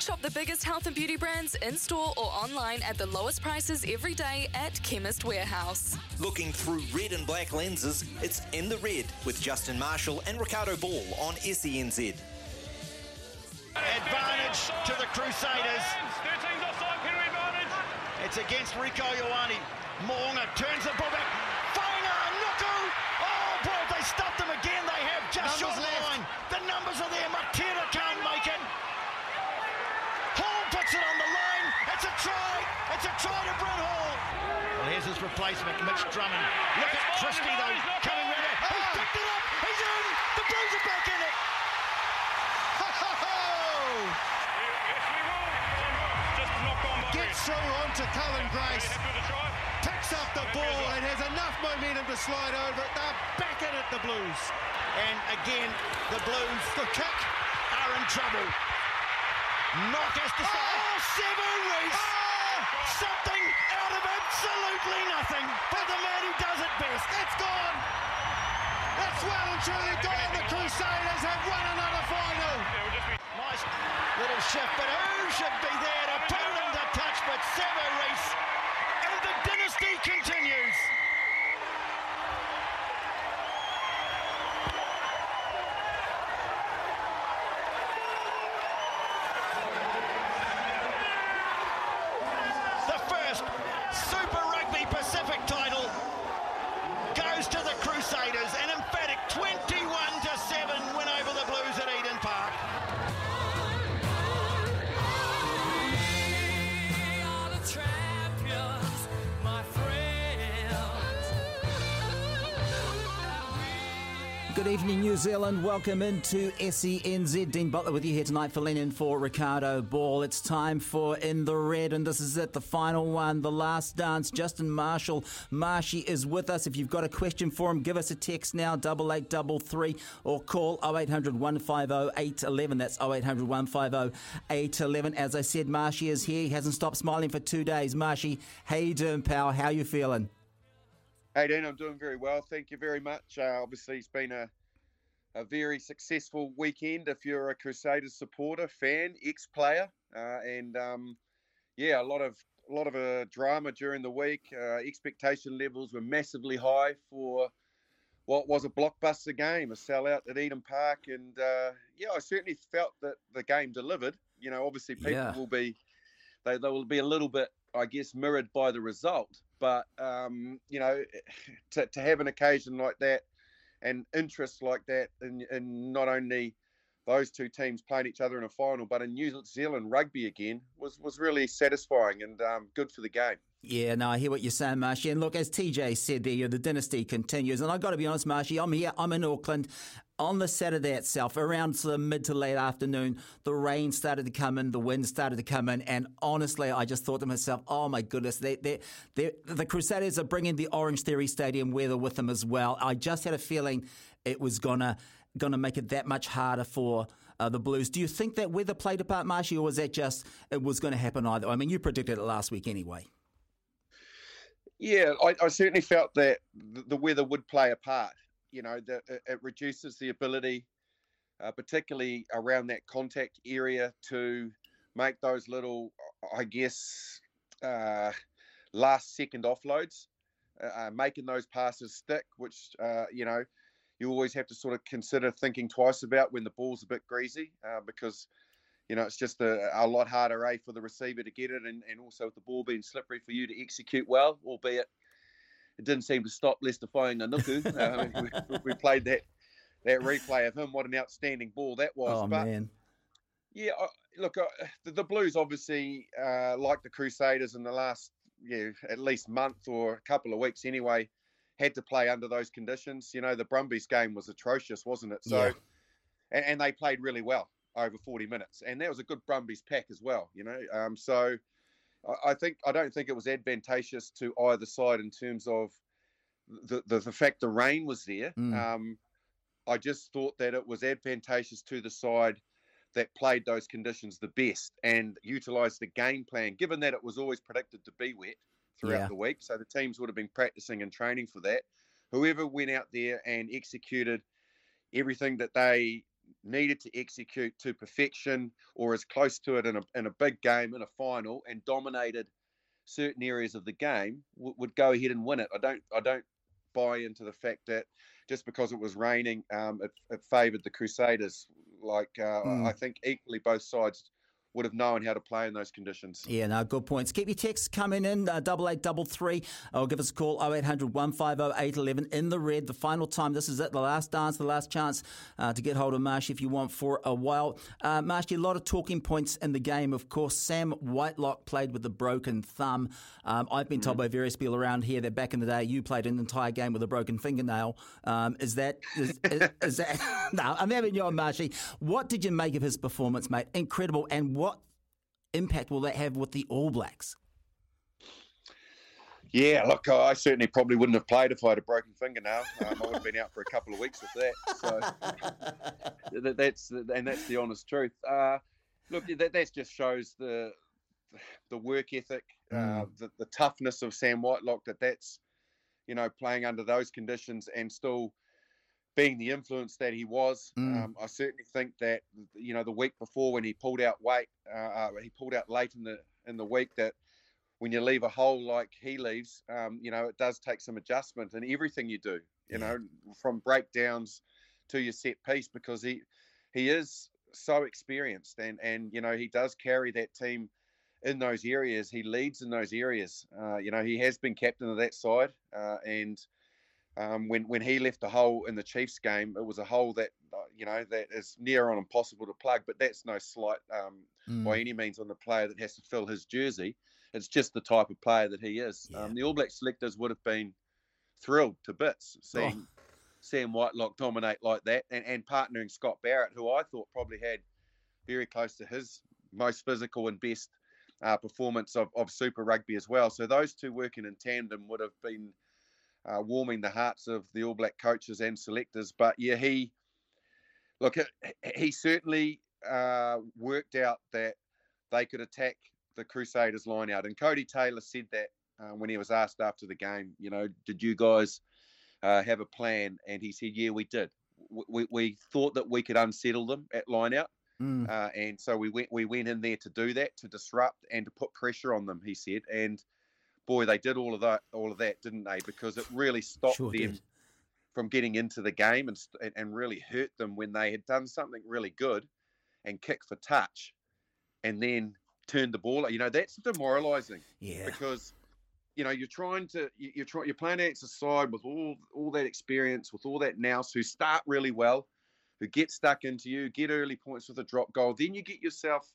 Shop the biggest health and beauty brands in store or online at the lowest prices every day at Chemist Warehouse. Looking through red and black lenses, it's In the Red with Justin Marshall and Ricardo Ball on SENZ. Advantage to the Crusaders. It's against Rieko Ioane. Mo'unga turns the ball back. Fainga, Nuku. Oh boy, they stopped them again. They have just short line. The numbers are there. Matera try to Bryn Hall. Well, here's his replacement, Mitch Drummond. Look at Christie though, coming right out. He's picked it up. He's in. The Blues are back in it. Ho, ho, ho. Gets through onto Cullen Grace. Picks up the ball and has enough momentum to slide over it. They're back in it, the Blues. And again, the Blues, the kick, are in trouble. Knock has to stop. Oh, Sevu Reece! Something out of absolutely nothing. But the man who does it best. It's gone. That's well and truly gone. The Crusaders have won another final. Nice little shift, but who should be there to put it into touch but Sevu Reece? And the dynasty continues. Welcome into SENZ. Dean Butler with you here tonight for Lennon for Ricardo Ball. It's time for In the Red, and this is it, the final one, the last dance. Justin Marshall, Marshy is with us. If you've got a question for him, give us a text now, double eight double three, or call 0800 150 811. That's 0800 150 811. As I said, Marshy is here. He hasn't stopped smiling for two days. Marshy, how you doing, pal? How you feeling? Hey, Dean, I'm doing very well. Thank you very much. Uh, obviously, it's been a, a very successful weekend if you're a Crusaders supporter, fan, ex player. Uh, and um, yeah, a lot of a lot of uh, drama during the week. Uh, expectation levels were massively high for what was a blockbuster game, a sellout at Eden Park. And uh, yeah, I certainly felt that the game delivered. You know, obviously, people Yeah. will be, they, they will be a little bit, I guess, mirrored by the result. But um, you know, to, to have an occasion like that and interest like that in, in not only those two teams playing each other in a final, but in New Zealand rugby again was was really satisfying and um, good for the game. Yeah, no, I hear what you're saying, Marshy. And look, as TJ said there, the dynasty continues. And I've got to be honest, Marshy, I'm here, I'm in Auckland. On the Saturday itself, around of mid to late afternoon, the rain started to come in, the wind started to come in, and honestly, I just thought to myself, "Oh my goodness, they, they, they, the Crusaders are bringing the Orangetheory Stadium weather with them as well." I just had a feeling it was gonna gonna make it that much harder for uh, the Blues. Do you think that weather played a part, Marshy, or was that just it was going to happen either? I mean, you predicted it last week anyway. Yeah, I, I certainly felt that the weather would play a part. You know, it, it reduces the ability, uh, particularly around that contact area, to make those little, I guess, uh, last second offloads, uh, uh, making those passes stick, which, uh, you know, you always have to sort of consider thinking twice about when the ball's a bit greasy uh, because you know, it's just a, a lot harder, A, for the receiver to get it, and, and also with the ball being slippery for you to execute well, albeit it didn't seem to stop Leicester Nuku. uh, we, we played that that replay of him. What an outstanding ball that was. Oh but man. Yeah, look, uh, the, the, Blues obviously, uh, like the Crusaders in the last, yeah, at least month or a couple of weeks anyway, had to play under those conditions. You know, the Brumbies game was atrocious, wasn't it? So, yeah. and, and, they played really well over 40 minutes, and that was a good Brumbies pack as well. You know, um, so I, I think I don't think it was advantageous to either side in terms of the the, the fact the rain was there. Mm. Um, I just thought that it was advantageous to the side that played those conditions the best and utilised the game plan, given that it was always predicted to be wet throughout yeah. the week. So the teams would have been practicing and training for that. Whoever went out there and executed everything that they needed to execute to perfection or as close to it in a, in a big game, in a final, and dominated certain areas of the game w- would go ahead and win it. I don't I don't buy into the fact that just because it was raining, um, it, it favoured the Crusaders. Like uh, mm. I think equally both sides would have known how to play in those conditions. Yeah, no, good points. Keep your texts coming in, uh, double eight double three, or give us a call 0800 150 811 in the red. The final time. This is it, the last dance, the last chance uh, to get hold of Marshy if you want for a while. Uh, Marshy, a lot of talking points in the game, of course. Sam Whitelock played with a broken thumb. Um, I've been told mm. by various people around here that back in the day you played an entire game with a broken fingernail. Um, is that is, is, is that? no, I'm having you on, Marshy. What did you make of his performance, mate? Incredible. And what impact will that have with the All Blacks? Yeah, look, I certainly probably wouldn't have played if I had a broken fingernail. Um, I would have been out for a couple of weeks with that. So that's and that's the honest truth. Uh, look, that that just shows the the work ethic, uh, mm. the, the toughness of Sam Whitelock. That that's you know playing under those conditions and still being the influence that he was. Mm. Um, I certainly think that you know the week before when he pulled out weight, uh, uh, he pulled out late in the in the week. That when you leave a hole like he leaves, um, you know it does take some adjustment in everything you do. You yeah. know, from breakdowns to your set piece, because he he is so experienced and and you know he does carry that team in those areas. He leads in those areas. Uh, you know, he has been captain of that side, uh, and um, when when he left a hole in the Chiefs game, it was a hole that uh, you know that is near on impossible to plug. But that's no slight um, mm. by any means on the player that has to fill his jersey. It's just the type of player that he is. Yeah. Um, the All Black selectors would have been thrilled to bits seeing oh. Sam Whitelock dominate like that, and, and partnering Scott Barrett, who I thought probably had very close to his most physical and best uh, performance of, of Super Rugby as well. So those two working in tandem would have been uh, warming the hearts of the All Black coaches and selectors. But yeah, he look, he certainly uh, worked out that they could attack the Crusaders line out. And Codie Taylor said that uh, when he was asked after the game, you know, did you guys uh, have a plan? And he said, yeah, we did. We, we thought that we could unsettle them at line out. Mm. Uh, and so we went we went in there to do that, to disrupt and to put pressure on them. He said, and boy, they did all of that, all of that, didn't they? Because it really stopped sure them did. from getting into the game and and really hurt them when they had done something really good and kicked for touch, and then turned the ball. You know, that's demoralising. Yeah. Because you know you're trying to you're trying you're playing against a side with all all that experience, with all that nous who start really well, who get stuck into you, get early points with a drop goal. Then you get yourself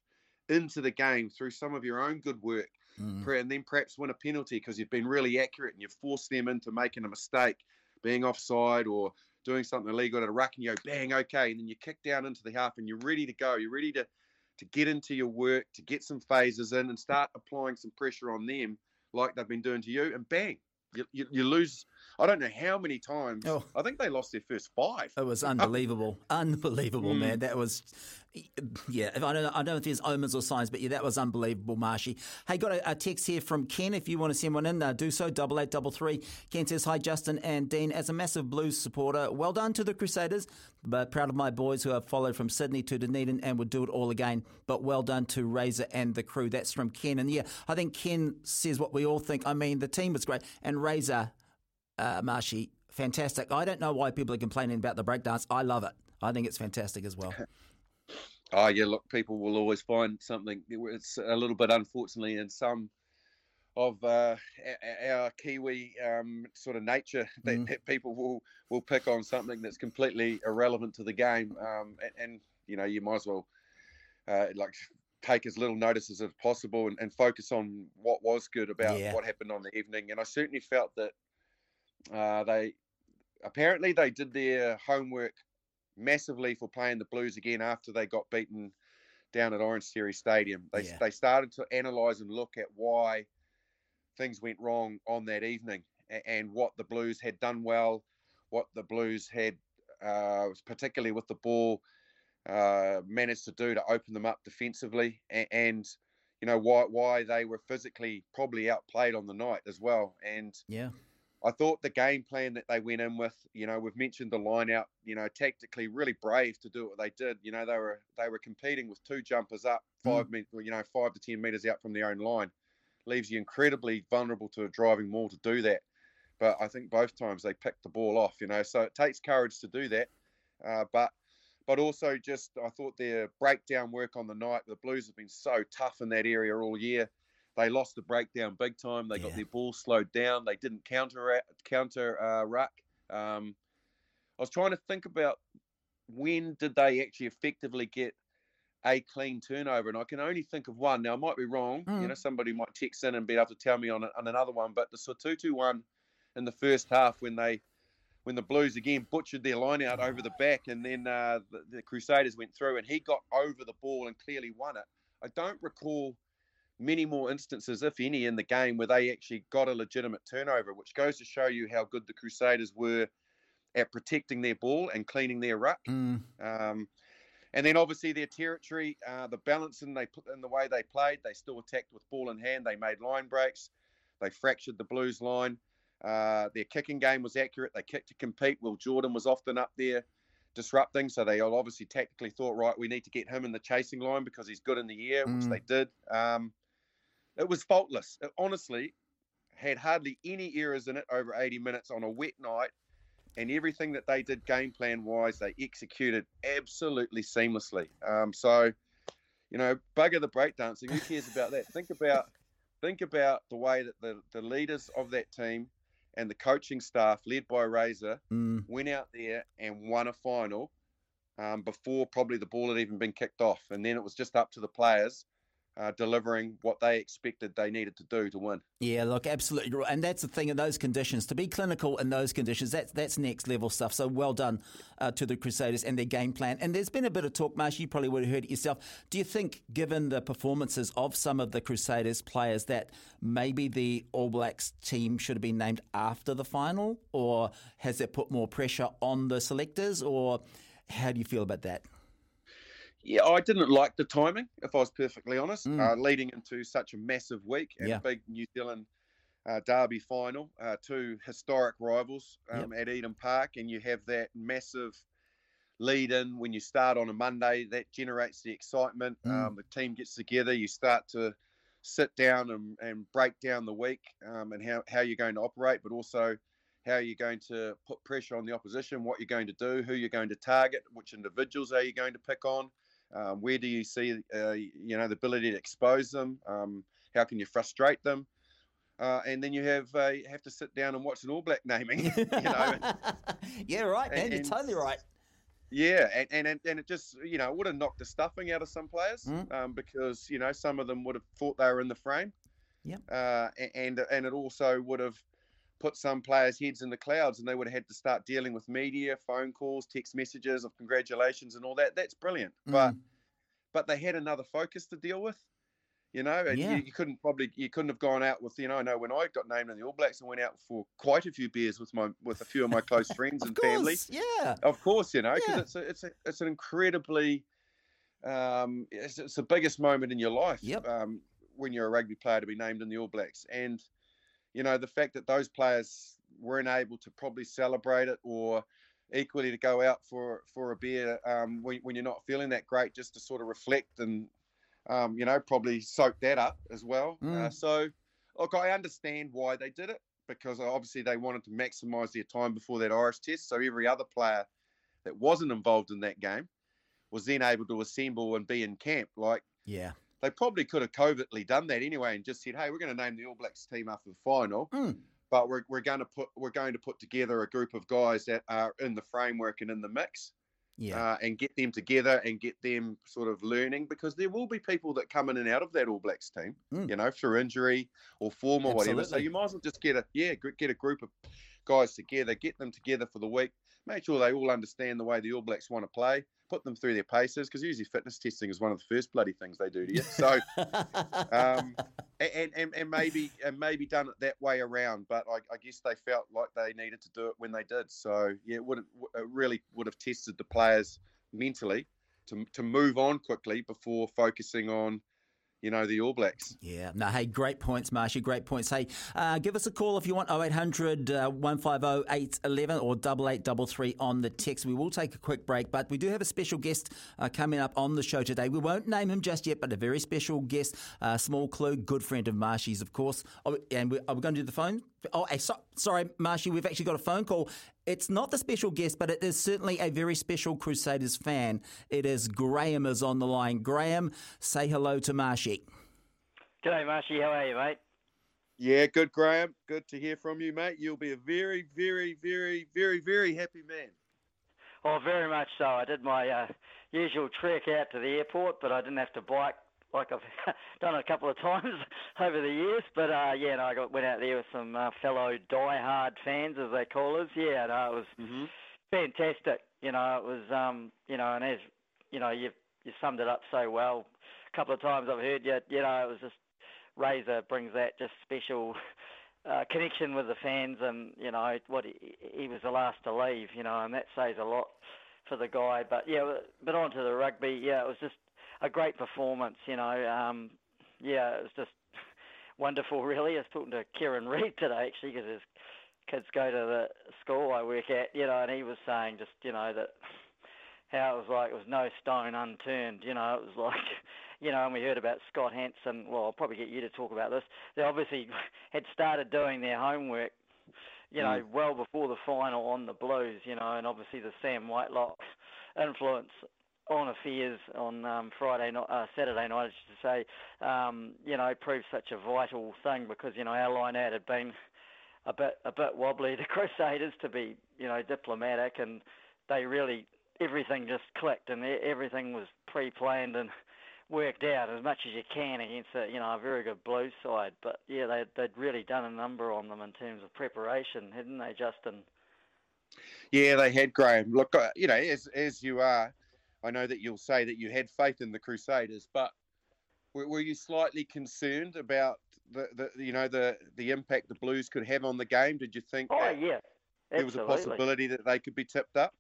into the game through some of your own good work mm. and then perhaps win a penalty because you've been really accurate and you've forced them into making a mistake, being offside or doing something illegal at a ruck, and you go bang, okay, and then you kick down into the half and you're ready to go. You're ready to to get into your work, to get some phases in, and start applying some pressure on them like they've been doing to you, and bang, you, you, you, lose. I don't know how many times. Oh. I think they lost their first five. It was unbelievable, unbelievable, mm. man. That was, yeah. I don't, know, I don't know if there's omens or signs, but yeah, that was unbelievable, Marshy. Hey, got a, a, text here from Ken. If you want to send one in, uh, do so. Double eight double three. Ken says, "Hi, Justin and Dean. As a massive Blues supporter, well done to the Crusaders, but proud of my boys who have followed from Sydney to Dunedin and would do it all again. But well done to Razor and the crew." That's from Ken, and yeah, I think Ken says what we all think. I mean, the team was great, and Razor uh, Marshy, fantastic. I don't know why people are complaining about the breakdance. I love it. I think it's fantastic as well. oh yeah, look, people will always find something. It's a little bit, unfortunately, in some of uh, our Kiwi um, sort of nature that, mm. that, people will will pick on something that's completely irrelevant to the game, um, and, and, you know you might as well uh, like take as little notice as possible and, and focus on what was good about Yeah. what happened on the evening. And I certainly felt that uh, they apparently they did their homework massively for playing the Blues again after they got beaten down at Orangetheory Stadium. They Yeah. they started to analyse and look at why things went wrong on that evening and what the Blues had done well, what the Blues had, uh, particularly with the ball, uh, managed to do to open them up defensively, and, and you know why why they were physically probably outplayed on the night as well. And Yeah. I thought the game plan that they went in with, you know, we've mentioned the line out, you know, tactically really brave to do what they did. You know, they were they were competing with two jumpers up, five mm. you know, five to ten meters out from their own line. Leaves you incredibly vulnerable to a driving maul to do that. But I think both times they picked the ball off, you know. So it takes courage to do that. Uh, but but also just I thought their breakdown work on the night. The Blues have been so tough in that area all year. They lost the breakdown big time. They got their ball slowed down. They didn't counter counter uh, ruck. Um, I was trying to think about when did they actually effectively get a clean turnover, and I can only think of one. Now I might be wrong. You Mm. know, somebody might text in and be able to tell me on, a- on another one. But the Sotutu one in the first half when they when the Blues again butchered their line out over the back, and then uh, the, the Crusaders went through, and he got over the ball and clearly won it. I don't recall many more instances, if any, in the game where they actually got a legitimate turnover, which goes to show you how good the Crusaders were at protecting their ball and cleaning their ruck. Mm. Um, and then obviously their territory, uh, the balance in they put in the way they played, they still attacked with ball in hand. They made line breaks. They fractured the Blues line. Uh, their kicking game was accurate. They kicked to compete. Will Jordan was often up there disrupting, so they all obviously tactically thought, right, we need to get him in the chasing line because he's good in the air, which Mm. they did. Um, it was faultless. It honestly had hardly any errors in it over 80 minutes on a wet night, and everything that they did game plan wise, they executed absolutely seamlessly. Um, so, you know, bugger the breakdancing. Who cares about that? think about think about the way that the, the leaders of that team and the coaching staff, led by Razor, Mm. went out there and won a final um, before probably the ball had even been kicked off, and then it was just up to the players uh, delivering what they expected they needed to do to win. Yeah, look, absolutely, and that's the thing in those conditions. To be clinical in those conditions, that's that's next level stuff. So well done uh, to the Crusaders and their game plan. And there's been a bit of talk, Marsh. You probably would have heard it yourself. Do you think, given the performances of some of the Crusaders players, that maybe the All Blacks team should have been named after the final, or has it put more pressure on the selectors, or how do you feel about that? Yeah, I didn't like the timing, if I was perfectly honest, Mm. uh, leading into such a massive week and Yeah. a big New Zealand uh, derby final, uh, two historic rivals um, at Eden Park, and you have that massive lead in when you start on a Monday. That generates the excitement. Mm. Um, the team gets together. You start to sit down and, and break down the week um, and how, how you're going to operate, but also how you're going to put pressure on the opposition, what you're going to do, who you're going to target, which individuals are you going to pick on. Um, where do you see, uh, you know, the ability to expose them? Um, how can you frustrate them? Uh, and then you have uh, you have to sit down and watch an All Black naming. you know, yeah, right, man. And- You're and- totally right. yeah, and, and and and it just you know would have knocked the stuffing out of some players Mm. um, because you know some of them would have thought they were in the frame. Yep. Uh, and and it also would have put some players' heads in the clouds, and they would have had to start dealing with media, phone calls, text messages of congratulations and all that. That's brilliant, but Mm. but they had another focus to deal with. You know, and Yeah. you, you couldn't probably you couldn't have gone out with you know I know when I got named in the All Blacks and went out for quite a few beers with my with a few of my close friends and family. yeah. Of course, you know, because Yeah. it's a, it's a, it's an incredibly, um, it's, it's the biggest moment in your life. Yep. Um, when you're a rugby player to be named in the All Blacks, and you know the fact that those players weren't able to probably celebrate it or equally to go out for for a beer um, when, when you're not feeling that great, just to sort of reflect and um, you know probably soak that up as well. Uh, Mm. so, look, I understand why they did it because obviously they wanted to maximise their time before that Irish test. So every other player that wasn't involved in that game was then able to assemble and be in camp. Like Yeah. They probably could have covertly done that anyway and just said, "Hey, we're going to name the All Blacks team after the final, Mm. but we're, we're going to put we're going to put together a group of guys that are in the framework and in the mix." Yeah. uh, and get them together and get them sort of learning because there will be people that come in and out of that All Blacks team, Mm. you know, through injury or form or whatever. So you might as well just get a yeah, get a group of guys together, get them together for the week, make sure they all understand the way the All Blacks want to play, put them through their paces because usually fitness testing is one of the first bloody things they do to you. So um, and, and and maybe and maybe done it that way around. But I, I guess they felt like they needed to do it when they did. So yeah, it would have it really would have tested the players mentally to to move on quickly before focusing on you know the All Blacks. Yeah, no, hey, great points, Marshy, great points. Hey, uh, give us a call if you want, 0800 uh, 150 811 or 8833 on the text. We will take a quick break, but we do have a special guest uh, coming up on the show today. We won't name him just yet, but a very special guest, small clue, good friend of Marshy's, of course. Oh, and we, are we going to do the phone? Oh, hey, so, sorry, Marshy, we've actually got a phone call. It's not the special guest, but it is certainly a very special Crusaders fan. It is Graham is on the line. Graham, say hello to Marshy. G'day, Marshy. How are you, mate? Yeah, good, Graham. Good to hear from you, mate. You'll be a very, very, very, very, very happy man. Oh, very much so. I did my uh, usual trek out to the airport, but I didn't have to bike like I've done a couple of times over the years. But uh, yeah, no, I got went out there with some uh, fellow die-hard fans, as they call us. Yeah, no, it was Mm-hmm. fantastic. You know, it was, um, you know, and as you know, you you summed it up so well. A couple of times I've heard you. You know, it was just Razor brings that just special uh, connection with the fans, and you know what he, he was the last to leave. You know, and that says a lot for the guy. But yeah, but on to the rugby. Yeah, it was just a great performance. You know, um, yeah, it was just wonderful. Really, I was talking to Kieran Read today actually because his kids go to the school I work at. You know, and he was saying just you know that how it was like it was no stone unturned. You know, it was like, you know, and we heard about Scott Hansen. Well, I'll probably get you to talk about this. They obviously had started doing their homework, you know, well before the final on the Blues. You know, and obviously the Sam Whitelock influence on affairs on um, Friday night, uh, Saturday night, I should say, um, you know, proved such a vital thing because you know our line out had been a bit a bit wobbly. The Crusaders, to be you know diplomatic, and they really everything just clicked and everything was pre-planned and worked out as much as you can against a you know a very good blue side. But yeah, they they'd really done a number on them in terms of preparation, hadn't they, Justin? Yeah, they had Graham. Look, uh, you know, as as you are, I know that you'll say that you had faith in the Crusaders, but were, were you slightly concerned about the, the you know the the impact the Blues could have on the game? Did you think Oh yeah, there was a possibility that they could be tipped up?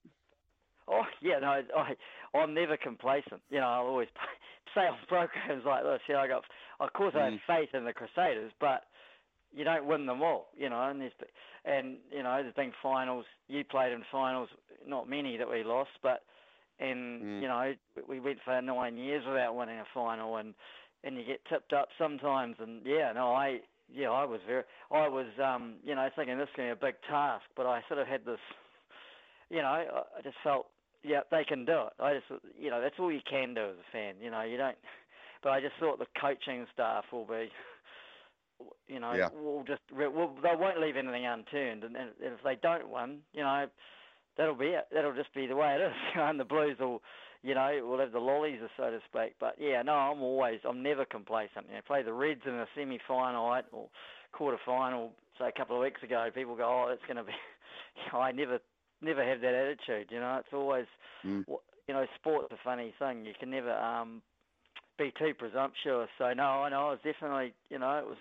Oh yeah, no, I I'm never complacent. You know, I'll always say on programs like this. You know, I got of course I have hmm. faith in the Crusaders, but you don't win them all. You know, and there's and you know there's been finals. You played in finals, not many that we lost, but and Mm. you know we went for nine years without winning a final, and and you get tipped up sometimes. And yeah, no, I yeah I was very I was um you know thinking this is going to be a big task, but I sort of had this you know, I just felt, yeah, they can do it. I just, you know, that's all you can do as a fan. You know, you don't. But I just thought the coaching staff will be, you know, Yeah. will just, will, they won't leave anything unturned. And, and if they don't win, you know, that'll be it. That'll just be the way it is. And the Blues will, you know, will have the lollies, so to speak. But yeah, no, I'm always, I'm never complacent. You know, play the Reds in a semi-final or quarter-final, say a couple of weeks ago. People go, oh, it's going to be. I never never have that attitude. You know, it's always, Mm. you know, sport's a funny thing. You can never um, be too presumptuous. So no, I know it was definitely, you know, it was.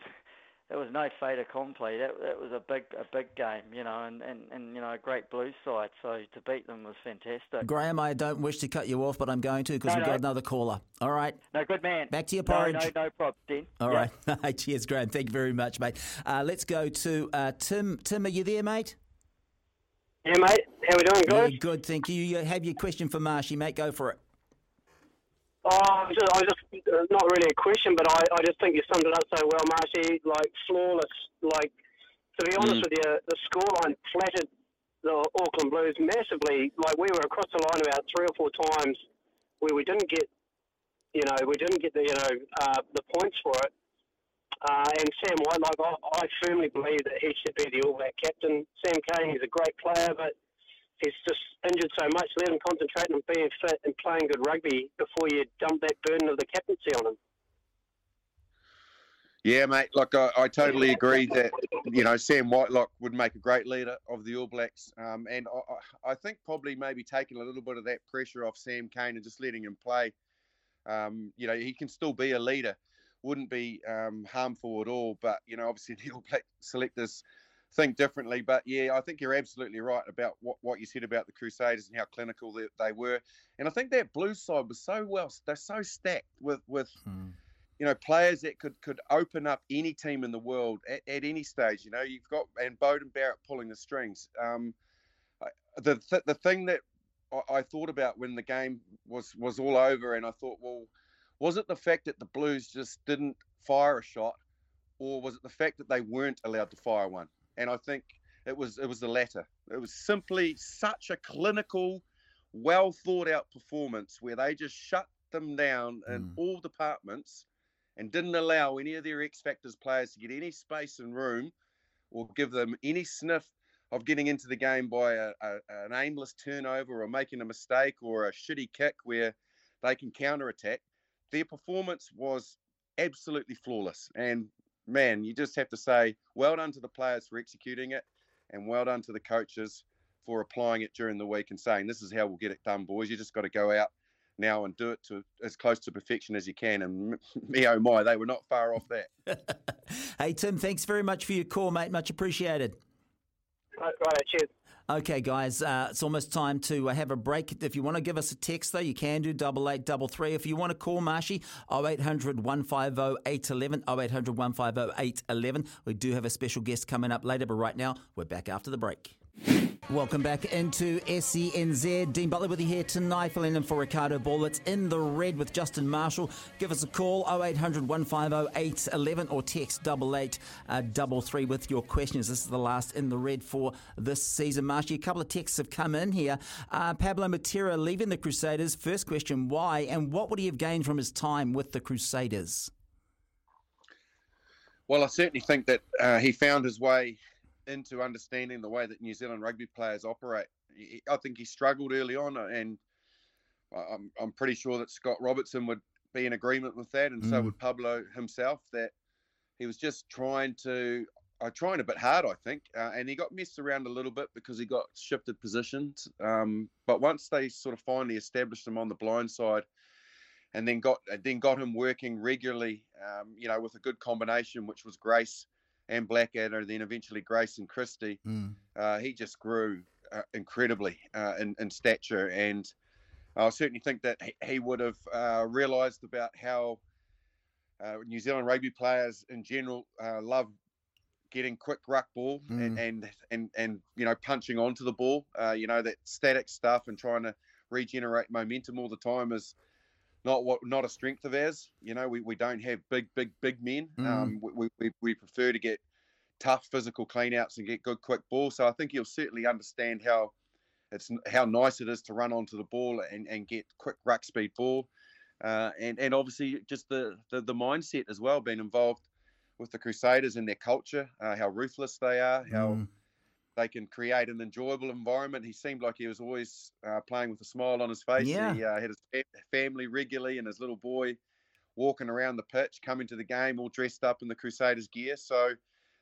It was no fait accompli. That that was a big a big game, you know, and, and, and you know a great Blues side. So to beat them was fantastic. Graham, I don't wish to cut you off, but I'm going to because No, we've no. got another caller. All right. No, good man. Back to your No, porridge. No, no, problem, Den. All Yeah. right. Cheers, Graham. Thank you very much, mate. Uh, let's go to uh, Tim. Tim, are you there, mate? Yeah, mate. How we doing, guys? Yeah, good. Thank you. You have your question for Marshy, mate. Go for it. Oh, I was just, I was just uh, not really a question, but I, I just think you summed it up so well, Marshy. Like flawless. Like to be honest with you, the scoreline flattered the Auckland Blues massively. Like we were across the line about three or four times where we didn't get, you know, we didn't get the you know uh, the points for it. Uh, and Sam White, like I, I firmly believe that he should be the All Black captain. Sam Cane, he's a great player, but he's just injured so much. Let him concentrate on being fit and playing good rugby before you dump that burden of the captaincy on him. Yeah, mate. Like I, I totally agree that you know Sam Whitelock would make a great leader of the All Blacks, um, and I, I think probably maybe taking a little bit of that pressure off Sam Cane and just letting him play. Um, you know, he can still be a leader, wouldn't be um, harmful at all. But you know, obviously the All Black selectors think differently. But yeah, I think you're absolutely right about what, what you said about the Crusaders and how clinical they, they were. And I think that Blues side was so well, they're so stacked with with. Hmm you know, players that could could open up any team in the world at, at any stage. You know, you've got and Beauden Barrett pulling the strings. Um, the th- the thing that I, I, thought about when the game was was all over, and I thought, well, was it the fact that the Blues just didn't fire a shot, or was it the fact that they weren't allowed to fire one? And I think it was it was the latter. It was simply such a clinical, well thought out performance where they just shut them down in mm. all departments and didn't allow any of their X Factors players to get any space and room or give them any sniff of getting into the game by a, a, an aimless turnover or making a mistake or a shitty kick where they can counter attack. Their performance was absolutely flawless. And man, you just have to say, well done to the players for executing it and well done to the coaches for applying it during the week and saying, this is how we'll get it done, boys. You just got to go out now and do it to as close to perfection as you can. And me, oh my, they were not far off that. hey, Tim, thanks very much for your call, mate. Much appreciated. Right, right cheers. Okay, guys, uh, it's almost time to uh, have a break. If you want to give us a text, though, you can do double eight double three. If you want to call Marshy, 0800 150 811, 0800 150 811. We do have a special guest coming up later, but right now, we're back after the break. Welcome back into SENZ. Dean Butler with you here tonight, filling in for Ricardo Ball. It's in the red with Justin Marshall. Give us a call 0800 150 811 or text double eight uh, double three with your questions. This is the last in the red for this season. Marshy, a couple of texts have come in here. Uh, Pablo Matera leaving the Crusaders. First question, why? And what would he have gained from his time with the Crusaders? Well, I certainly think that uh, he found his way into understanding the way that New Zealand rugby players operate. I think he struggled early on, uh, and I'm, I'm pretty sure that Scott Robertson would be in agreement with that, and mm. so would Pablo himself. That he was just trying to, uh, trying a bit hard, I think, uh, and he got messed around a little bit because he got shifted positions. Um, but once they sort of finally established him on the blind side, and then got then got him working regularly, um, you know, with a good combination, which was Grace and Blackadder, then eventually Grace and Christie, mm. uh, he just grew uh, incredibly uh, in, in, stature. And I certainly think that he would have uh, realised about how uh, New Zealand rugby players in general uh, love getting quick ruck ball mm. and, and, and and you know punching onto the ball. you know that static stuff and trying to regenerate momentum all the time is not what not a strength of ours. You know, we, we don't have big, big, big men. Mm. Um, we, we, we prefer to get tough physical cleanouts and get good quick ball. So I think he'll certainly understand how it's how nice it is to run onto the ball and, and get quick ruck speed ball. Uh, and and obviously just the, the, the mindset as well, being involved with the Crusaders and their culture, uh, how ruthless they are, how mm they can create an enjoyable environment. He seemed like he was always uh, playing with a smile on his face. Yeah. He uh, had his family regularly and his little boy walking around the pitch, coming to the game all dressed up in the Crusaders gear. So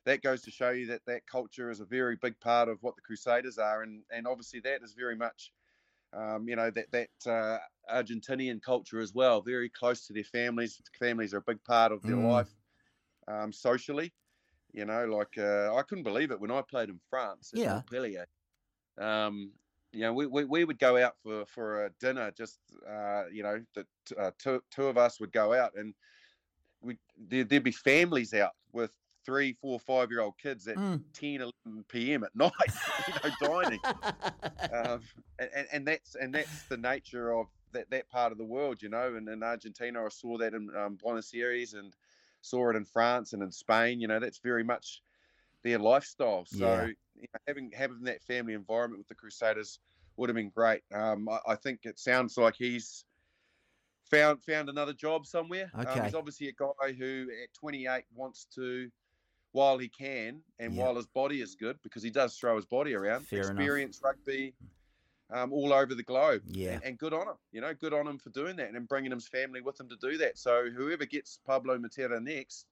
that goes to show you that that culture is a very big part of what the Crusaders are, and and obviously that is very much. Um, you know that that uh, Argentinian culture as well, very close to their families. Families are a big part of their mm. life um, socially, you know, like uh, I couldn't believe it when I played in France yeah. Montpellier. Um, you know, we, we, we would go out for, for a dinner. Just uh, you know, the uh, two two of us would go out, and we there, would be families out with three, four, five year old kids at mm. 10, 11 p.m. at night, you know, dining. um, and, and that's and that's the nature of that, that part of the world, you know. And in Argentina, I saw that in um, Buenos Aires and saw it in France and in Spain. You know, that's very much their lifestyle. So yeah. you know, having having that family environment with the Crusaders would have been great. Um, I, I, think it sounds like he's found found another job somewhere. Okay. Um, he's obviously a guy who at 28 wants to, while he can and yeah. while his body is good, because he does throw his body around, Fair experience enough. rugby. Um, all over the globe. Yeah. And, and, good on him. You know, good on him for doing that and bringing his family with him to do that. So whoever gets Pablo Matera next,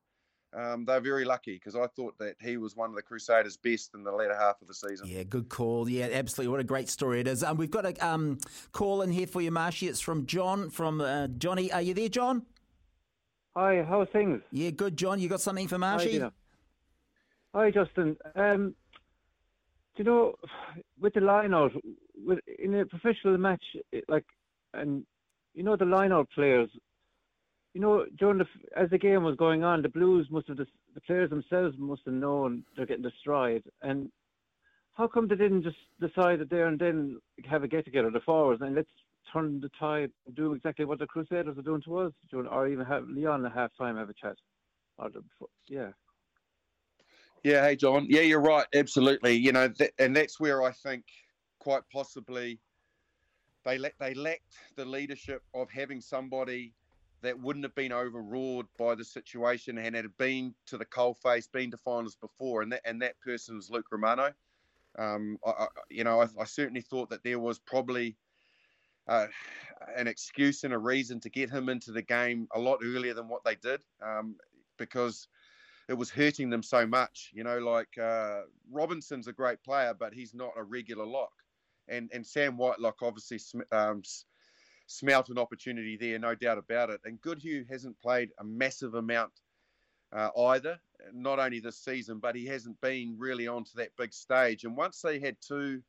um, they're very lucky because I thought that he was one of the Crusaders' best in the latter half of the season. Yeah, good call. Yeah, absolutely. What a great story it is. Um, we've got a um, call in here for you, Marshy. It's from John, from uh, Johnny. Are you there, John? Hi, how are things? Yeah, good, John. You got something for Marshy? Hi, Hi Justin. Um, do you know, with the line out, with, in a professional match, like, and you know, the line out players, you know, during the as the game was going on, the Blues must have the players themselves must have known they're getting destroyed. And how come they didn't just decide that there and then have a get together, the forwards, and let's turn the tide and do exactly what the Crusaders are doing to us, or even have Leon at half time have a chat. Or the, yeah. Yeah, hey John. Yeah, you're right. Absolutely. You know, th- and that's where I think quite possibly they la- they lacked the leadership of having somebody that wouldn't have been overawed by the situation and had been to the coalface, been to finals before, and that and that person was Luke Romano. Um, I, I, you know, I, I, certainly thought that there was probably uh, an excuse and a reason to get him into the game a lot earlier than what they did, um, because it was hurting them so much. You know, like uh, Robinson's a great player, but he's not a regular lock, and and Sam Whitelock obviously. Um, smelt an opportunity there, no doubt about it. And Goodhue hasn't played a massive amount uh, either, not only this season, but he hasn't been really onto that big stage. And once they had two,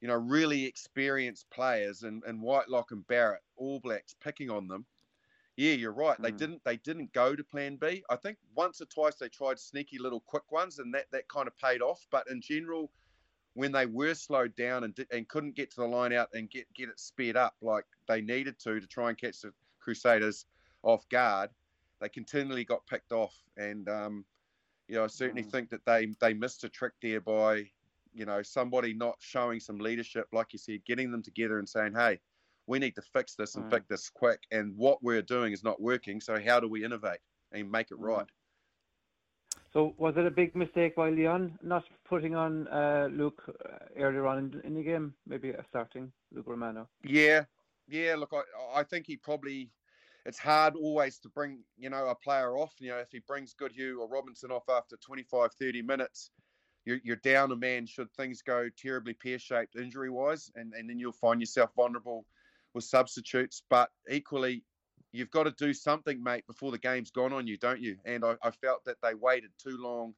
you know, really experienced players and, and Whitelock and Barrett, All Blacks picking on them, yeah, you're right. Mm. They hmm. didn't they didn't go to plan B. I think once or twice they tried sneaky little quick ones and that, that kind of paid off. But in general, when they were slowed down and, and couldn't get to the line out and get, get it sped up like they needed to to try and catch the Crusaders off guard, they continually got picked off. And, um, you know, I certainly mm. think that they, they missed a trick there by, you know, somebody not showing some leadership, like you said, getting them together and saying, hey, we need to fix this and mm. fix this quick. And what we're doing is not working. So how do we innovate and make it mm. right? So was it a big mistake by Leon not putting on uh, Luke uh, earlier on in, in, the game, maybe starting Luke Romano? Yeah, yeah. Look, I, I think he probably. It's hard always to bring you know a player off. You know, if he brings Goodhue or Robinson off after 25, 30 minutes, you're, you're down a man should things go terribly pear-shaped injury-wise, and, and then you'll find yourself vulnerable with substitutes. But equally, you've got to do something, mate, before the game's gone on you, don't you? And I, I felt that they waited too long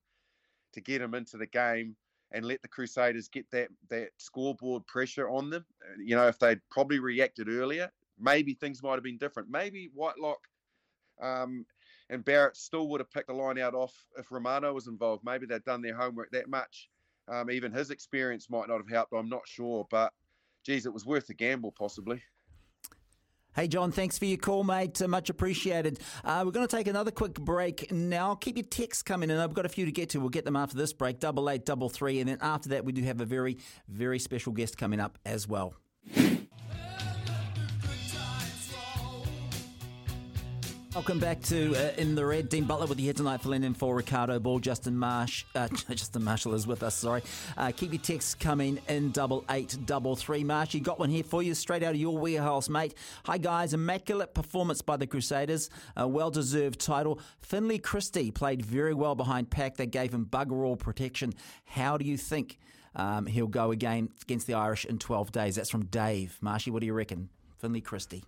to get him into the game and let the Crusaders get that that scoreboard pressure on them. Uh, you know, if they'd probably reacted earlier, maybe things might have been different. Maybe Whitelock um, and Barrett still would have picked the line out off if Romano was involved. Maybe they'd done their homework that much. Um, even his experience might not have helped. I'm not sure, but geez, it was worth the gamble, possibly. Hey, John, thanks for your call, mate. Uh, much appreciated. Uh, we're going to take another quick break now. Keep your texts coming in. I've got a few to get to. We'll get them after this break, double eight, double three. And then after that, we do have a very, very special guest coming up as well. Welcome back to uh, In the Red. Dean Butler with you here tonight, filling in for Ricardo Ball. Justin Marsh, uh, Justin Marshall is with us. Sorry. Uh, keep your texts coming in double eight double three. Marsh, you got one here for you, straight out of your warehouse, mate. Hi guys, immaculate performance by the Crusaders, a well-deserved title. Finlay Christie played very well behind Pack. They gave him bugger all protection. How do you think um, he'll go again against the Irish in 12 days? That's from Dave. Marshy, what do you reckon? Finlay Christie.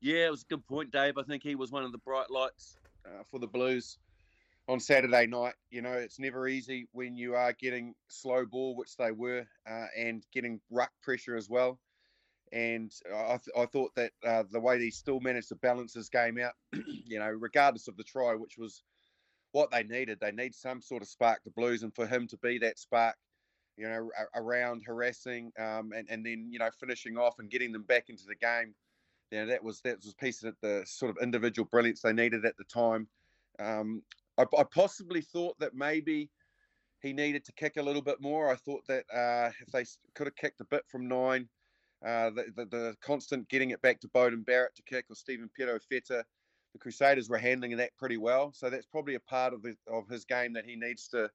Yeah, it was a good point, Dave. I think he was one of the bright lights uh, for the Blues on Saturday night. You know, it's never easy when you are getting slow ball, which they were, uh, and getting ruck pressure as well. And I, th- I thought that uh, the way he still managed to balance his game out, you know, regardless of the try, which was what they needed, they need some sort of spark to Blues, and for him to be that spark, you know, around harassing um, and, and then, you know, finishing off and getting them back into the game you know, that was that was piece of the sort of individual brilliance they needed at the time. Um, I, I, possibly thought that maybe he needed to kick a little bit more. I thought that uh, if they could have kicked a bit from nine, uh, the, the, the, constant getting it back to Beauden Barrett to kick or Stephen Perofeta, the Crusaders were handling that pretty well. So that's probably a part of the, of his game that he needs to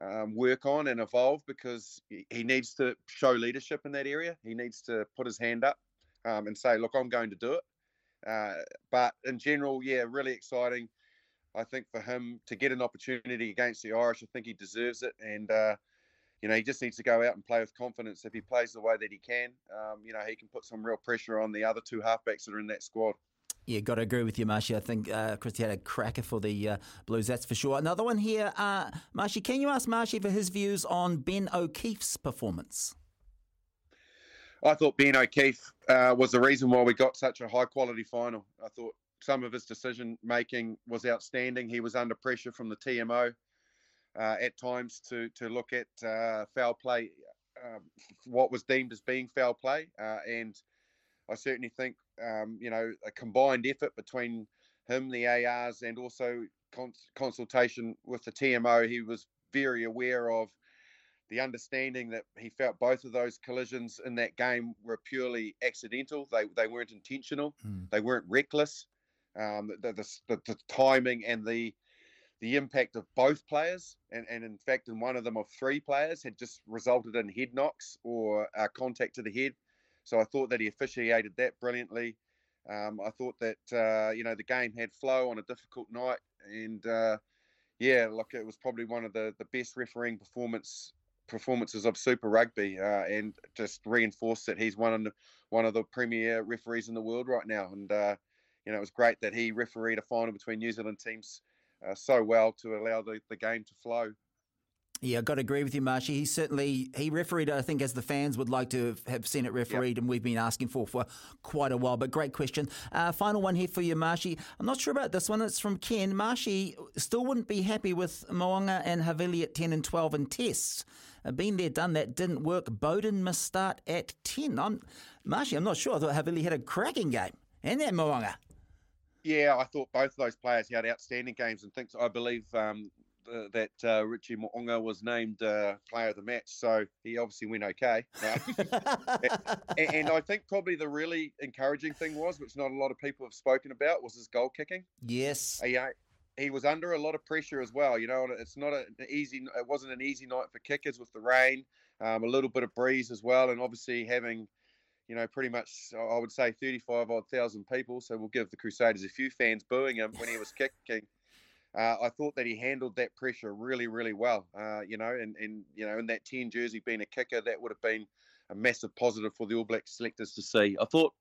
um, work on and evolve because he needs to show leadership in that area. He needs to put his hand up um, and say, "Look, I'm going to do it." Uh, but in general, yeah, really exciting. I think for him to get an opportunity against the Irish, I think he deserves it, and uh, you know he just needs to go out and play with confidence. If he plays the way that he can, um, you know he can put some real pressure on the other two halfbacks that are in that squad. Yeah, got to agree with you, Marshy. I think uh, Christie had a cracker for the uh, Blues, that's for sure. Another one here, uh, Marshy. Can you ask Marshy for his views on Ben O'Keeffe's performance? I thought Ben O'Keeffe uh, was the reason why we got such a high quality final. I thought some of his decision making was outstanding. He was under pressure from the TMO uh, at times to to look at uh, foul play, um, what was deemed as being foul play, uh, and I certainly think um, you know a combined effort between him, the ARs, and also cons- consultation with the TMO. He was very aware of the understanding that he felt both of those collisions in that game were purely accidental. They they weren't intentional. Mm. They weren't reckless. Um, the, the, the, the, timing and the the impact of both players, and, and in fact, in one of them of three players, had just resulted in head knocks or uh, contact to the head. So I thought that he officiated that brilliantly. Um, I thought that uh, you know the game had flow on a difficult night, and uh, yeah, look, it was probably one of the, the best refereeing performance performances of Super Rugby, uh, and just reinforced that he's one of the, one of the premier referees in the world right now. And uh, you know, it was great that he refereed a final between New Zealand teams uh, so well to allow the, the game to flow. Yeah, I've got to agree with you, Marshy. He certainly he refereed, I think, as the fans would like to have seen it refereed, yep. and we've been asking for for quite a while. But great question. Uh, final one here for you, Marshy. I'm not sure about this one. It's from Ken. Marshy still wouldn't be happy with Mo'unga and Havili at 10 and 12 in tests. Uh, been there, done that, didn't work. Beauden must start at 10. I'm Marshy. I'm not sure. I thought Havili had a cracking game, and that Mo'unga. Yeah, I thought both of those players had outstanding games, and thinks I believe um, uh, that uh, Richie Mo'unga was named uh, player of the match, so he obviously went okay. and, and, I think probably the really encouraging thing was, which not a lot of people have spoken about, was his goal kicking. Yes. He, uh, he was under a lot of pressure as well. You know, it's not an easy. It wasn't an easy night for kickers with the rain, um, a little bit of breeze as well, and obviously having you know, pretty much, I would say 35 odd thousand people. So we'll give the Crusaders a few fans booing him when he was kicking. Uh, I thought that he handled that pressure really, really well. Uh, you know, and, and, you know, in that 10 jersey being a kicker, that would have been a massive positive for the All Black selectors to see. I thought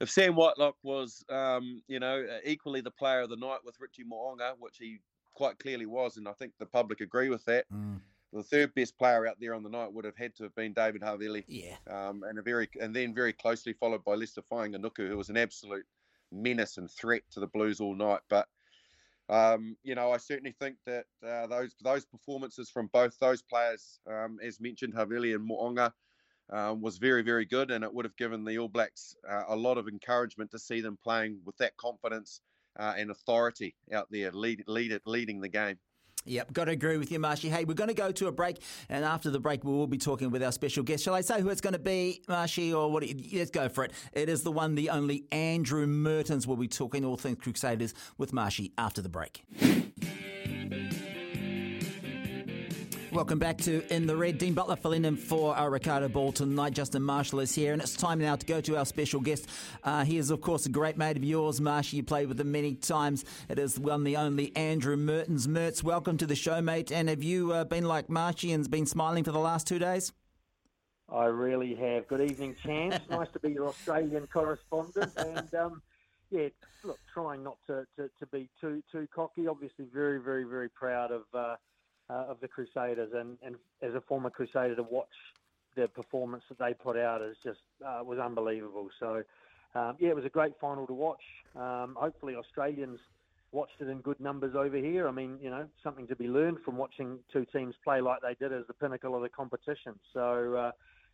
if Sam Whitelock was, um, you know, equally the player of the night with Richie Mo'unga, which he quite clearly was, and I think the public agree with that. Mm the third best player out there on the night would have had to have been David Havili. Yeah. Um, and a very and then very closely followed by Leicester Fainga'anuku, who was an absolute menace and threat to the Blues all night. But um, you know, I certainly think that uh, those those performances from both those players, um, as mentioned, Havili and Mo'unga, um, was very very good, and it would have given the All Blacks uh, a lot of encouragement to see them playing with that confidence uh, and authority out there, lead, lead it, leading the game. Yep, got to agree with you, Marshy. Hey, we're going to go to a break, and after the break, we will be talking with our special guest. Shall I say who it's going to be, Marshy, or what? Let's go for it. It is the one, the only Andrew Mertens. We'll be talking all things Crusaders with Marshy after the break. Welcome back to In the Red. Dean Butler filling in for uh, Ricardo Ball tonight. Justin Marshall is here, and it's time now to go to our special guest. Uh, he is, of course, a great mate of yours, Marshy. You played with him many times. It is one, the only Andrew Mertens. Mertz, welcome to the show, mate. And have you uh, been like Marshy and been smiling for the last two days? I really have. Good evening, Chance. nice to be your Australian correspondent. And um, yeah, look, trying not to, to, to, be too too cocky. Obviously, very, very, very proud of uh, uh, of the Crusaders, and, and as a former Crusader, to watch the performance that they put out is just uh, was unbelievable. So, um, yeah, it was a great final to watch. Um, hopefully, Australians watched it in good numbers over here. I mean, you know, something to be learned from watching two teams play like they did as the pinnacle of the competition. So. Uh,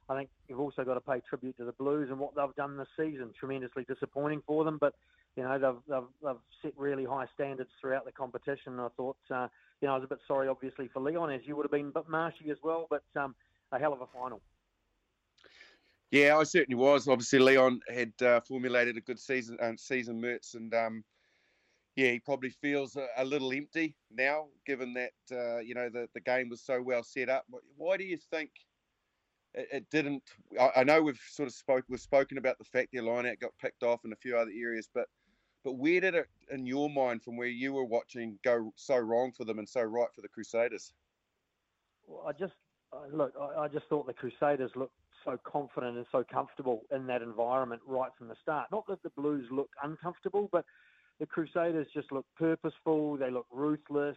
I think you've also got to pay tribute to the Blues and what they've done this season. Tremendously disappointing for them, but you know they've they've, they've set really high standards throughout the competition. I thought uh, you know, I was a bit sorry, obviously, for Leon, as you would have been, but Marshy as well. But um, a hell of a final. Yeah, I certainly was. Obviously, Leon had uh, formulated a good season, uh, season Mertz, and um, yeah, he probably feels a, a little empty now, given that uh, you know the, the game was so well set up. Why do you think it, it didn't? I, I, know we've sort of spoke we've spoken about the fact their lineout got picked off in a few other areas, but but where did it, in your mind, from where you were watching, go so wrong for them and so right for the Crusaders? Well, I just look. I, I just thought the Crusaders looked so confident and so comfortable in that environment right from the start. Not that the Blues looked uncomfortable, but the Crusaders just looked purposeful. They looked ruthless.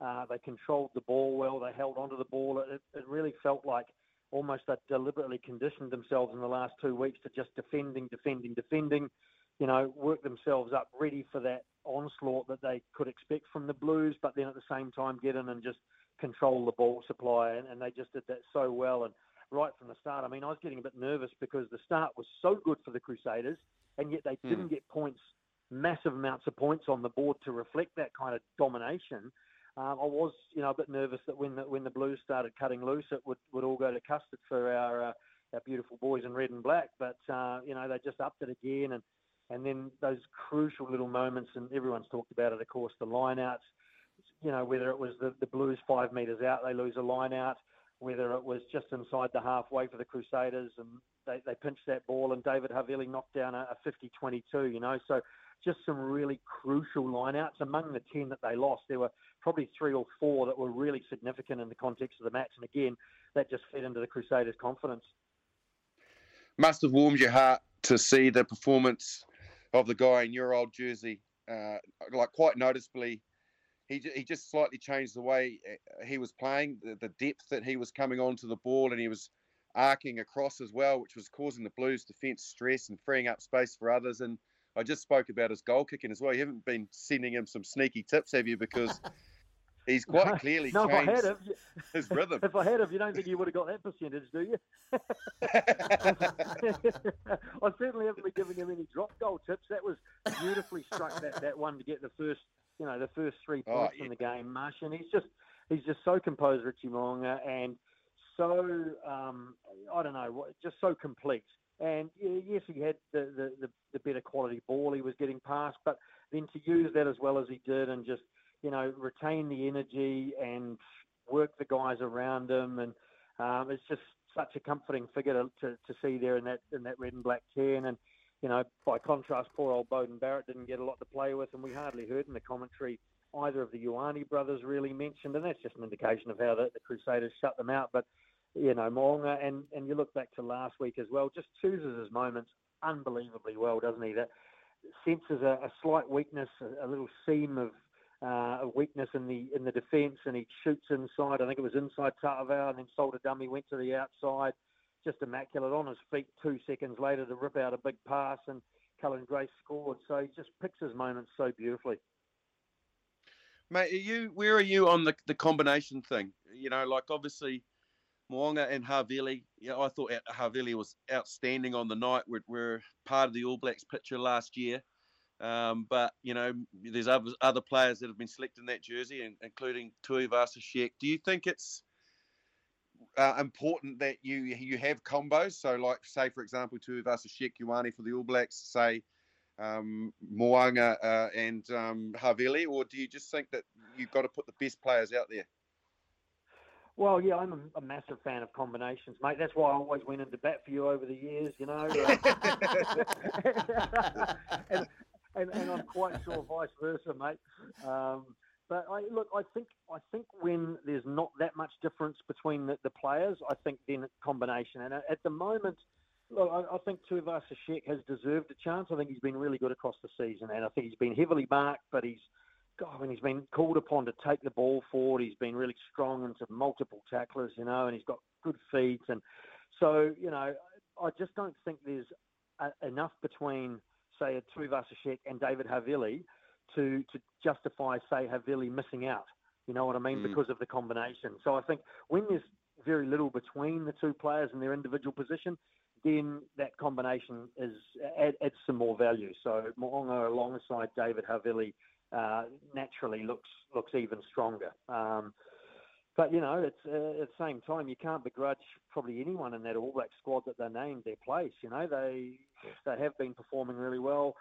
Uh, they controlled the ball well. They held onto the ball. It, it really felt like almost they deliberately conditioned themselves in the last two weeks to just defending, defending, defending. You know, work themselves up ready for that onslaught that they could expect from the Blues, but then at the same time get in and just control the ball supply. And, and they just did that so well. And right from the start, I mean, I was getting a bit nervous because the start was so good for the Crusaders, and yet they mm. didn't get points massive amounts of points on the board to reflect that kind of domination. Um, I was, you know, a bit nervous that when the when the Blues started cutting loose, it would, would all go to custard for our uh, our beautiful boys in red and black. But uh, you know, they just upped it again, and and then those crucial little moments, and everyone's talked about it, of course, the lineouts. You know, whether it was the, the Blues five metres out, they lose a line out, whether it was just inside the halfway for the Crusaders, and they, they pinched that ball, and David Havili knocked down a, a 50-22. You know, so just some really crucial lineouts. Among the 10 that they lost, there were probably three or four that were really significant in the context of the match. And again, that just fed into the Crusaders' confidence. Must have warmed your heart to see the performance of the guy in your old jersey. Uh, like quite noticeably, he, he just slightly changed the way uh, he was playing, the, the depth that he was coming onto the ball, and he was arcing across as well, which was causing the Blues defence stress and freeing up space for others. And I just spoke about his goal kicking as well. You haven't been sending him some sneaky tips, have you? Because he's quite clearly no, changed if I had him, his rhythm. If I had him, you don't think you would have got that percentage, do you? I certainly haven't been giving him any drop goal tips. That was beautifully struck that, that one to get the first, you know, the first three oh, points oh, yeah. in the game, Marsh. And he's just he's just so composed, Richie Mo'unga, and so um, I don't know, just so complete. And yes, he had the, the, the, the, better quality ball he was getting past, but then to use that as well as he did and just, you know, retain the energy and work the guys around him. And um, it's just such a comforting figure to, to, to, see there in that, in that red and black tan. And, you know, by contrast, poor old Beauden Barrett didn't get a lot to play with, and we hardly heard in the commentary either of the Ioane brothers really mentioned, and that's just an indication of how the, the Crusaders shut them out. But you know, Mo'unga, and, and you look back to last week as well, just chooses his moments unbelievably well, doesn't he? That senses a, a slight weakness, a, a little seam of uh, a weakness in the in the defence, and he shoots inside. I think it was inside Ta'avao, and then Solder Dummy went to the outside, just immaculate on his feet. Two seconds later to rip out a big pass, and Cullen Grace scored. So he just picks his moments so beautifully. Mate, are you where are you on the the combination thing? You know, like obviously Mo'unga and Havili. You know, I thought Havili was outstanding on the night. We're, we're part of the All Blacks picture last year. Um, but, you know, there's other, other players that have been selected in that jersey, and, including Tuivasa-Sheck. Do you think it's uh, important that you you have combos? So, like, say, for example, Tuivasa-Sheck, Ioane for the All Blacks, say, um, Mo'unga uh, and um, Havili, or do you just think that you've got to put the best players out there? Well, yeah, I'm a, a, massive fan of combinations, mate. That's why I always went into bat for you over the years, you know. and, and, and, I'm quite sure vice versa, mate. Um, but I, look, I think I think when there's not that much difference between the, the players, I think then combination. And at the moment, look, I, I think Tuivasa-Sheck has deserved a chance. I think he's been really good across the season, and I think he's been heavily marked, but he's God, when he's been called upon to take the ball forward, he's been really strong into multiple tacklers, you know, and he's got good feet. And so, you know, I just don't think there's a, enough between, say, a Tuivasa-Sheck and David Havili to, to justify, say, Havili missing out. You know what I mean? Mm. Because of the combination. So I think when there's very little between the two players in their individual position, then that combination is add, adds some more value. So Mo'unga alongside David Havili uh, naturally looks looks even stronger. Um, but you know, it's uh, at the same time you can't begrudge probably anyone in that All Black squad that they named their place. You know, they they have been performing really well.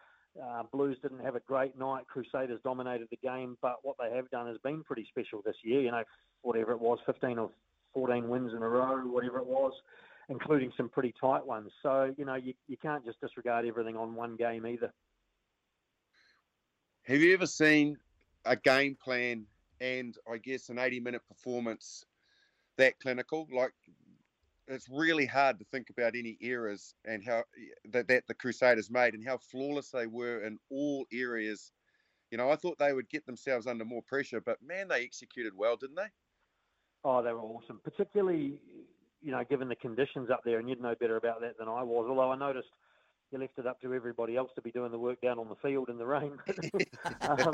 Uh, Blues didn't have a great night. Crusaders dominated the game, but what they have done has been pretty special this year. You know, whatever it was, 15 or 14 wins in a row, whatever it was, including some pretty tight ones. So, you know, you, you can't just disregard everything on one game either. Have you ever seen a game plan and I guess an 80 minute performance that clinical? Like it's really hard to think about any errors and how that, that the Crusaders made and how flawless they were in all areas. You know, I thought they would get themselves under more pressure, but man, they executed well, didn't they? Oh, they were awesome, particularly you know given the conditions up there, and you'd know better about that than I was. Although I noticed you left it up to everybody else to be doing the work down on the field in the rain. um,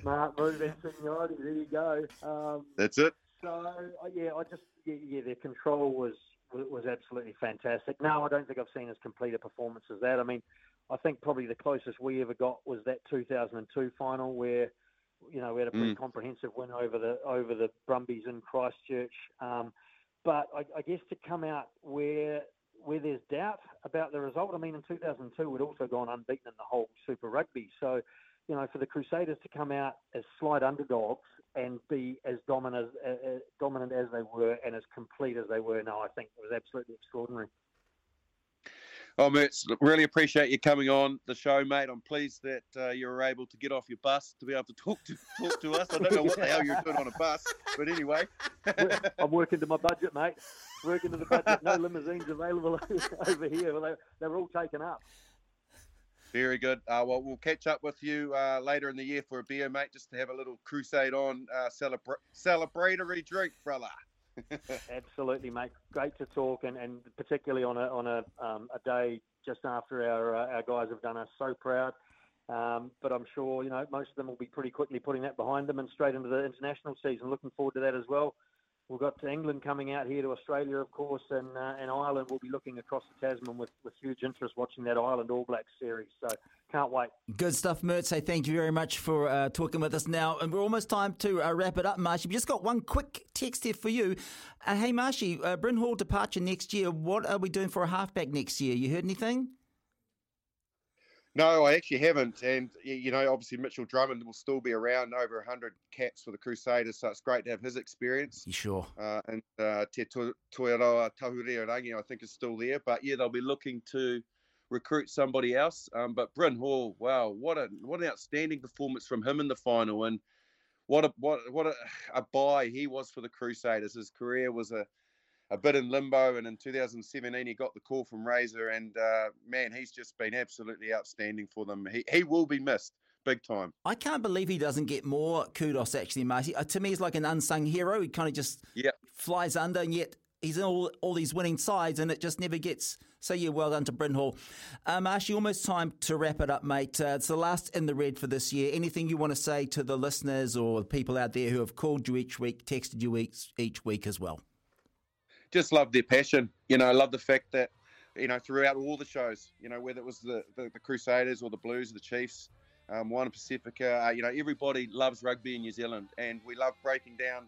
smart move, seniority. There you go. Um, That's it. So uh, yeah, I just yeah, yeah, their control was was absolutely fantastic. No, I don't think I've seen as complete a performance as that. I mean, I think probably the closest we ever got was that 2002 final where you know we had a pretty mm. comprehensive win over the over the Brumbies in Christchurch. Um, but I, I guess to come out where where there's doubt about the result. I mean, in 2002, we'd also gone unbeaten in the whole Super Rugby. So, you know, for the Crusaders to come out as slight underdogs and be as dominant as, uh, dominant as they were and as complete as they were, no, I think it was absolutely extraordinary. Oh, Mertz, really appreciate you coming on the show, mate. I'm pleased that uh, you were able to get off your bus to be able to talk to talk to us. I don't know what the hell you're doing on a bus, but anyway. I'm working to my budget, mate. Working to the budget. No limousines available over here. They, they were all taken up. Very good. Uh, well, we'll catch up with you uh, later in the year for a beer, mate, just to have a little crusade on uh, celebra- celebratory drink, brother. Absolutely, mate. Great to talk, and, and particularly on a on a um, a day just after our uh, our guys have done us so proud. Um, but I'm sure you know most of them will be pretty quickly putting that behind them and straight into the international season. Looking forward to that as well. We've got England coming out here to Australia, of course, and uh, and Ireland will be looking across the Tasman with, with huge interest watching that Ireland All Blacks series. So can't wait. Good stuff, Mert. Say thank you very much for uh, talking with us now. And we're almost time to uh, wrap it up, Marshy. We've just got one quick text here for you. Uh, hey, Marshy, uh, Bryn Hall departure next year. What are we doing for a halfback next year? You heard anything? No, I actually haven't. And, you know, obviously Mitchell Drummond will still be around over 100 caps for the Crusaders, so it's great to have his experience. You sure? Uh, and uh, Te Toiroa Tahuriorangi, I think, is still there. But, yeah, they'll be looking to recruit somebody else. Um, but Bryn Hall, wow, what a what an outstanding performance from him in the final. And what a what what a, a buy he was for the Crusaders. His career was a a bit in limbo. And in 2017, he got the call from Razor, and uh, man, he's just been absolutely outstanding for them. He he will be missed. Big time. I can't believe he doesn't get more kudos, actually, Marty. Uh, to me, he's like an unsung hero. He kind of just yep. flies under, and yet he's in all, all these winning sides, and it just never gets. So, yeah, well done to Bryn Hall. Um, Ash, almost time to wrap it up, mate. Uh, it's the last in the red for this year. Anything you want to say to the listeners or the people out there who have called you each week, texted you each, each week as well? Just love their passion. You know, I love the fact that, you know, throughout all the shows, you know, whether it was the, the, the Crusaders or the Blues or the Chiefs, um, Moana Pacifica, uh, you know, everybody loves rugby in New Zealand and we love breaking down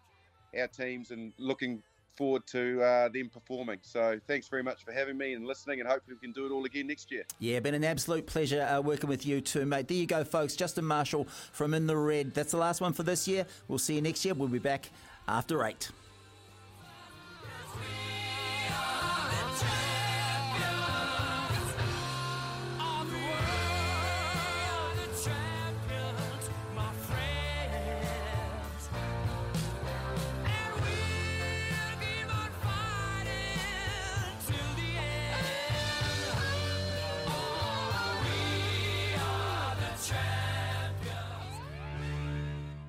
our teams and looking forward to uh, them performing. So thanks very much for having me and listening, and hopefully we can do it all again next year. Yeah, been an absolute pleasure uh, working with you too, mate. There you go, folks. Justin Marshall from In the Red. That's the last one for this year. We'll see you next year. We'll be back after eight.